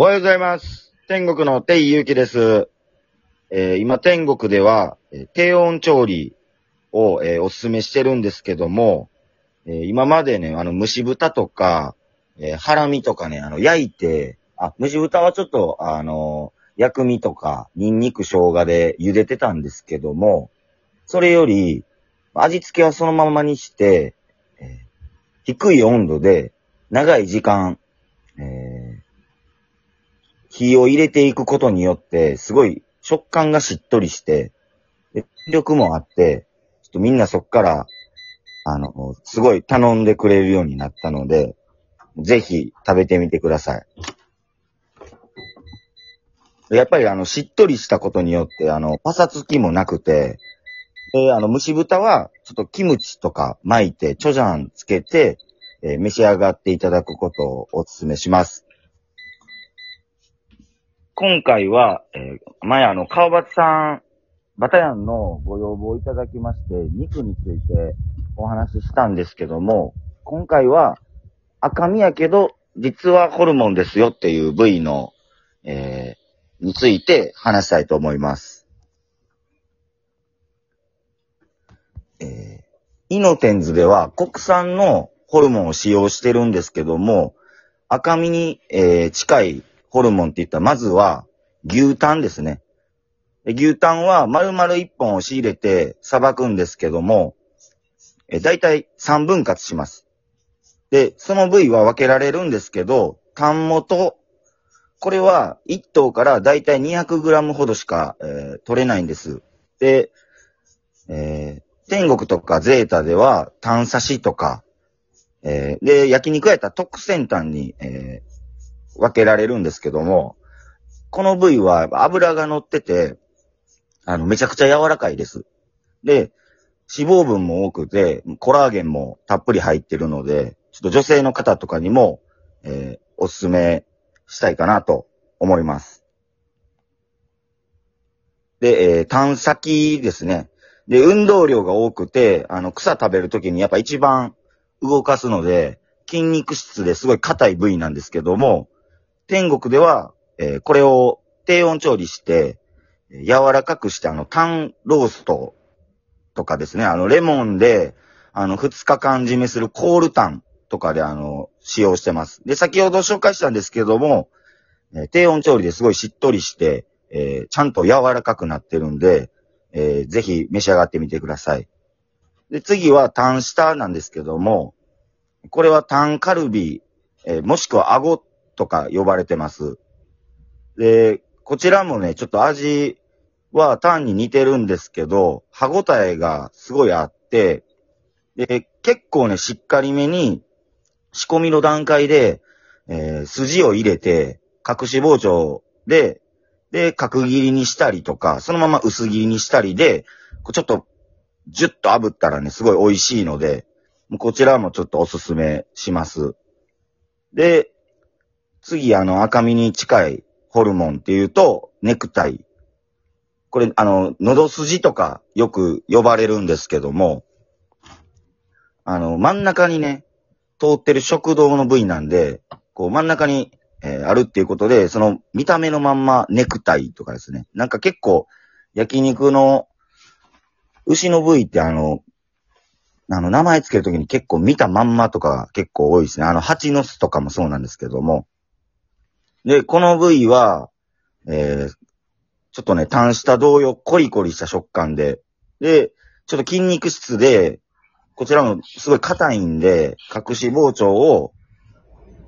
おはようございます。天国のテイユウキです。えー今天国では、えー低温調理を、えーお勧めしてるんですけども、えー今までね、あの、蒸し豚とか、えーハラミとかね、あの、焼いて、あ、蒸し豚はちょっと、あの薬味とか、ニンニク、生姜で茹でてたんですけども、それより、味付けはそのままにして、えー低い温度で、長い時間、火を入れていくことによって、すごい食感がしっとりして、で弾力もあって、ちょっとみんなそっから、あの、すごい頼んでくれるようになったので、ぜひ食べてみてください。やっぱりあの、しっとりしたことによって、あの、パサつきもなくて、で、あの、蒸し豚は、ちょっとキムチとか巻いて、チョジャンつけて、えー召し上がっていただくことをお勧めします。今回は、えー前あの、川端さん、バタヤンのご要望をいただきまして、肉についてお話ししたんですけども、今回は赤身やけど、実はホルモンですよっていう部位の、えーについて話したいと思います。えー、イノテンズでは国産のホルモンを使用してるんですけども、赤身に、えー近いホルモンって言ったら、まずは牛タンですね。牛タンは丸々1本を仕入れてさばくんですけども、えー、だいたい3分割します。で、その部位は分けられるんですけど、タン元、これは1頭からだいたい 200g ほどしか、えー取れないんです。で、えー天国とかゼータでは、タン刺しとか、えーで、焼肉やったら特選タンに、えー分けられるんですけども、この部位は脂が乗ってて、あの、めちゃくちゃ柔らかいです。で、脂肪分も多くて、コラーゲンもたっぷり入ってるので、ちょっと女性の方とかにも、えーおすすめしたいかなと思います。で、えー、炭先ですね。で、運動量が多くて、あの、草食べるときにやっぱ一番動かすので、筋肉質ですごい硬い部位なんですけども、天国では、えーこれを低温調理して、え柔らかくして、あの、タンローストとかですね、あの、レモンで、あの、2日間締めするコールタンとかで、あの、使用してます。で、先ほど紹介したんですけども、えー低温調理ですごいしっとりして、えーちゃんと柔らかくなってるんで、えーぜひ召し上がってみてください。で、次はタン下なんですけども、これはタンカルビ、えーもしくは顎とか呼ばれてます。で、こちらもね、ちょっと味はタンに似てるんですけど、歯ごたえがすごいあって、で、結構ね、しっかりめに仕込みの段階で、えー筋を入れて、隠し包丁で、で、角切りにしたりとか、そのまま薄切りにしたりで、ちょっと、ジュッと炙ったらね、すごい美味しいので、こちらもちょっとおすすめします。で、次、あの、赤身に近いホルモンっていうと、ネクタイ。これ、あの、喉筋とかよく呼ばれるんですけども、あの、真ん中にね、通ってる食道の部位なんで、こう真ん中に、えーあるっていうことで、その見た目のまんまネクタイとかですね。なんか結構、焼肉の牛の部位ってあの、あの、名前つけるときに結構見たまんまとかが結構多いですね。あの、蜂の巣とかもそうなんですけども。で、この部位は、えーちょっとね、単下同様、コリコリした食感で、で、ちょっと筋肉質で、こちらもすごい硬いんで、隠し包丁を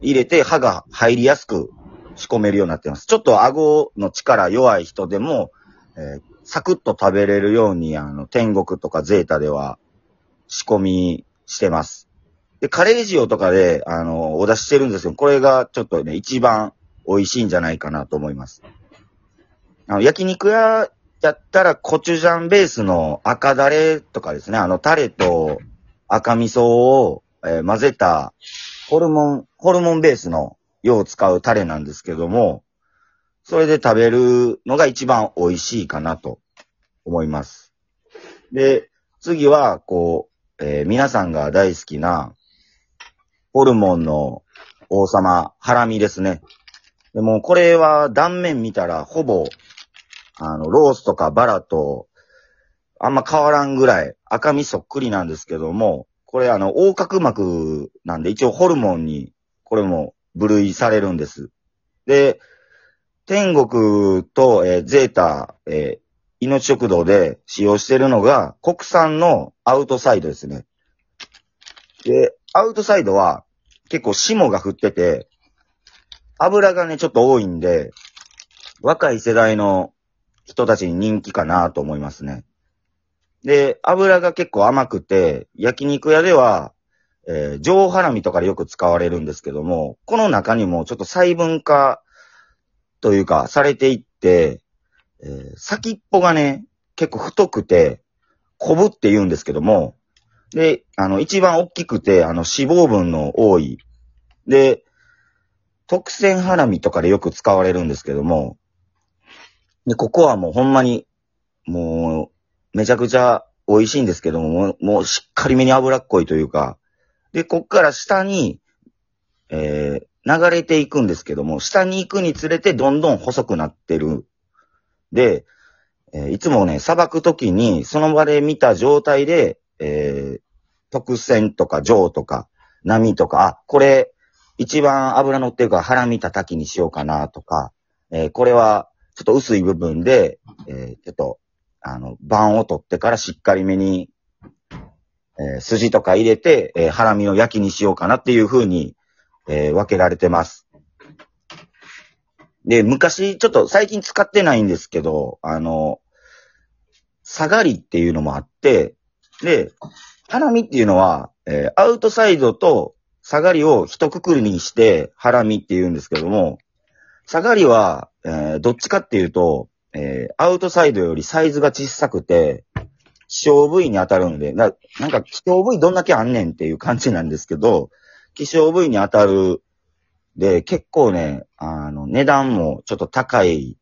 入れて刃が入りやすく仕込めるようになってます。ちょっと顎の力弱い人でも、えーサクッと食べれるように、あの、天国とかゼータでは仕込みしてます。で、カレー塩とかで、あの、お出ししてるんですけど、これがちょっとね、一番美味しいんじゃないかなと思います。あの、焼肉屋やったらコチュジャンベースの赤だれとかですね、あの、タレと赤味噌を、えー混ぜたホルモン、ホルモンベースのよう使うタレなんですけども、それで食べるのが一番美味しいかなと思います。で、次は、こう、えー皆さんが大好きな、ホルモンの王様、ハラミですね。でもこれは断面見たらほぼ、あの、ロースとかバラと、あんま変わらんぐらい赤身そっくりなんですけども、これあの、横隔膜なんで一応ホルモンに、これも分類されるんです。で、天国と、えー、ゼータ、えー、命食堂で使用してるのが国産のアウトサイドですね。で、アウトサイドは結構霜が降ってて、油がね、ちょっと多いんで、若い世代の人たちに人気かなと思いますね。で、油が結構甘くて、焼肉屋では、えー、上ハラミとかでよく使われるんですけども、この中にもちょっと細分化というか、されていって、えー、先っぽがね、結構太くて、コブって言うんですけども、で、あの、一番大きくて、あの、脂肪分の多い。で、特選ハラミとかでよく使われるんですけども、で、ここはもうほんまに、もう、めちゃくちゃ美味しいんですけども、もうしっかりめに脂っこいというか、で、こっから下に、えー、流れていくんですけども、下に行くにつれてどんどん細くなってる。で、えー、いつもね、砂漠時にその場で見た状態で、えー、特選とか上とか波とか、あ、これ一番油乗ってるから腹見た滝にしようかなとか、えー、これはちょっと薄い部分で、えー、ちょっと、あの、番を取ってからしっかりめに、えー、筋とか入れて、えー、ハラミの焼きにしようかなっていう風に、えー、分けられてます。で、昔、ちょっと最近使ってないんですけど、あの、下がりっていうのもあって、で、ハラミっていうのは、えー、アウトサイドと下がりを一括りにして、ハラミって言うんですけども、下がりは、えー、どっちかっていうと、えー、アウトサイドよりサイズが小さくて、希少部位に当たるんで、ななんか希少部位どんだけあんねんっていう感じなんですけど、希少部位に当たるで、結構ね、あの、値段もちょっと高い、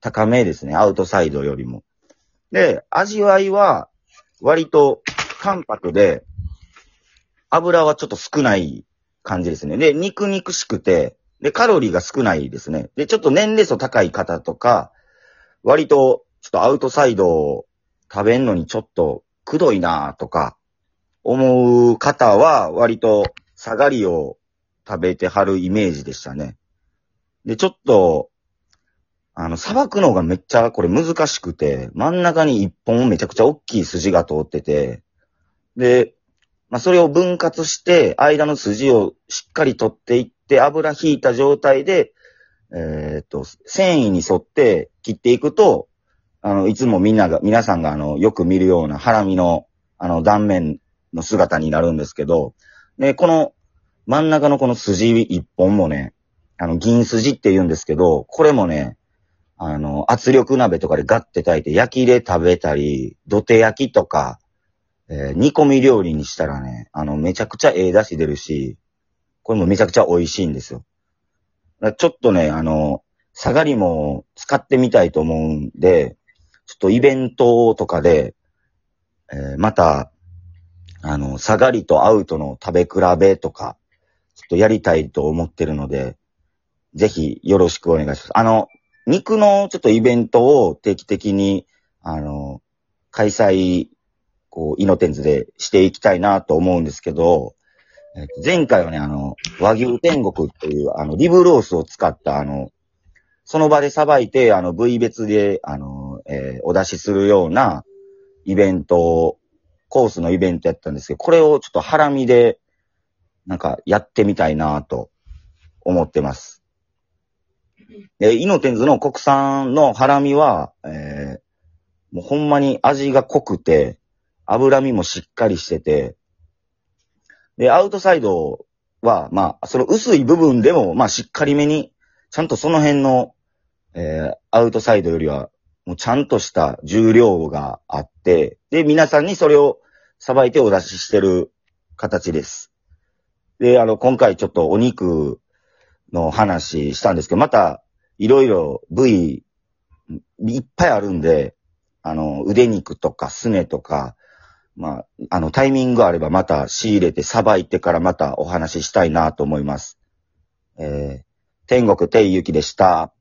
高めですね、アウトサイドよりも。で、味わいは、割と淡白で、油はちょっと少ない感じですね。で、肉肉しくて、で、カロリーが少ないですね。で、ちょっと年齢層高い方とか、割と、ちょっとアウトサイドを食べんのにちょっとくどいなとか、思う方は、割と下がりを食べてはるイメージでしたね。で、ちょっと、あの、砂漠のがめっちゃこれ難しくて、真ん中に一本めちゃくちゃ大きい筋が通ってて、で、まあ、それを分割して、間の筋をしっかり取っていって、油引いた状態で、えー、っと、繊維に沿って切っていくと、あの、いつもみんなが、皆さんがあの、よく見るようなハラミの、あの、断面の姿になるんですけど、で、この、真ん中のこの筋一本もね、あの、銀筋って言うんですけど、これもね、あの、圧力鍋とかでガッて炊いて焼きで食べたり、土手焼きとか、えー、煮込み料理にしたらね、あの、めちゃくちゃええ出汁出るし、これもめちゃくちゃ美味しいんですよ。ちょっとね、あの、下がりも使ってみたいと思うんで、ちょっとイベントとかで、えー、また、あの、下がりとアウトの食べ比べとか、ちょっとやりたいと思ってるので、ぜひよろしくお願いします。あの、肉のちょっとイベントを定期的に、あの、開催こう、イノテンズでしていきたいなと思うんですけど、えー、前回はね、あの、和牛天国っていう、あの、リブロースを使った、あの、その場でさばいて、あの、部位別で、あの、えー、お出しするようなイベント、コースのイベントやったんですけど、これをちょっとハラミで、なんか、やってみたいなと思ってます。で、イノテンズの国産のハラミは、えー、もうほんまに味が濃くて、脂身もしっかりしてて、で、アウトサイドは、まあ、その薄い部分でも、まあ、しっかりめに、ちゃんとその辺の、えー、アウトサイドよりは、もうちゃんとした重量があって、で、皆さんにそれをさばいてお出ししてる形です。で、あの、今回ちょっとお肉の話したんですけど、また、いろいろ部位、いっぱいあるんで、あの、腕肉とかすねとか、まあ、あの、タイミングあればまた仕入れてさばいてからまたお話ししたいなと思います。えー、天国定ゆきでした。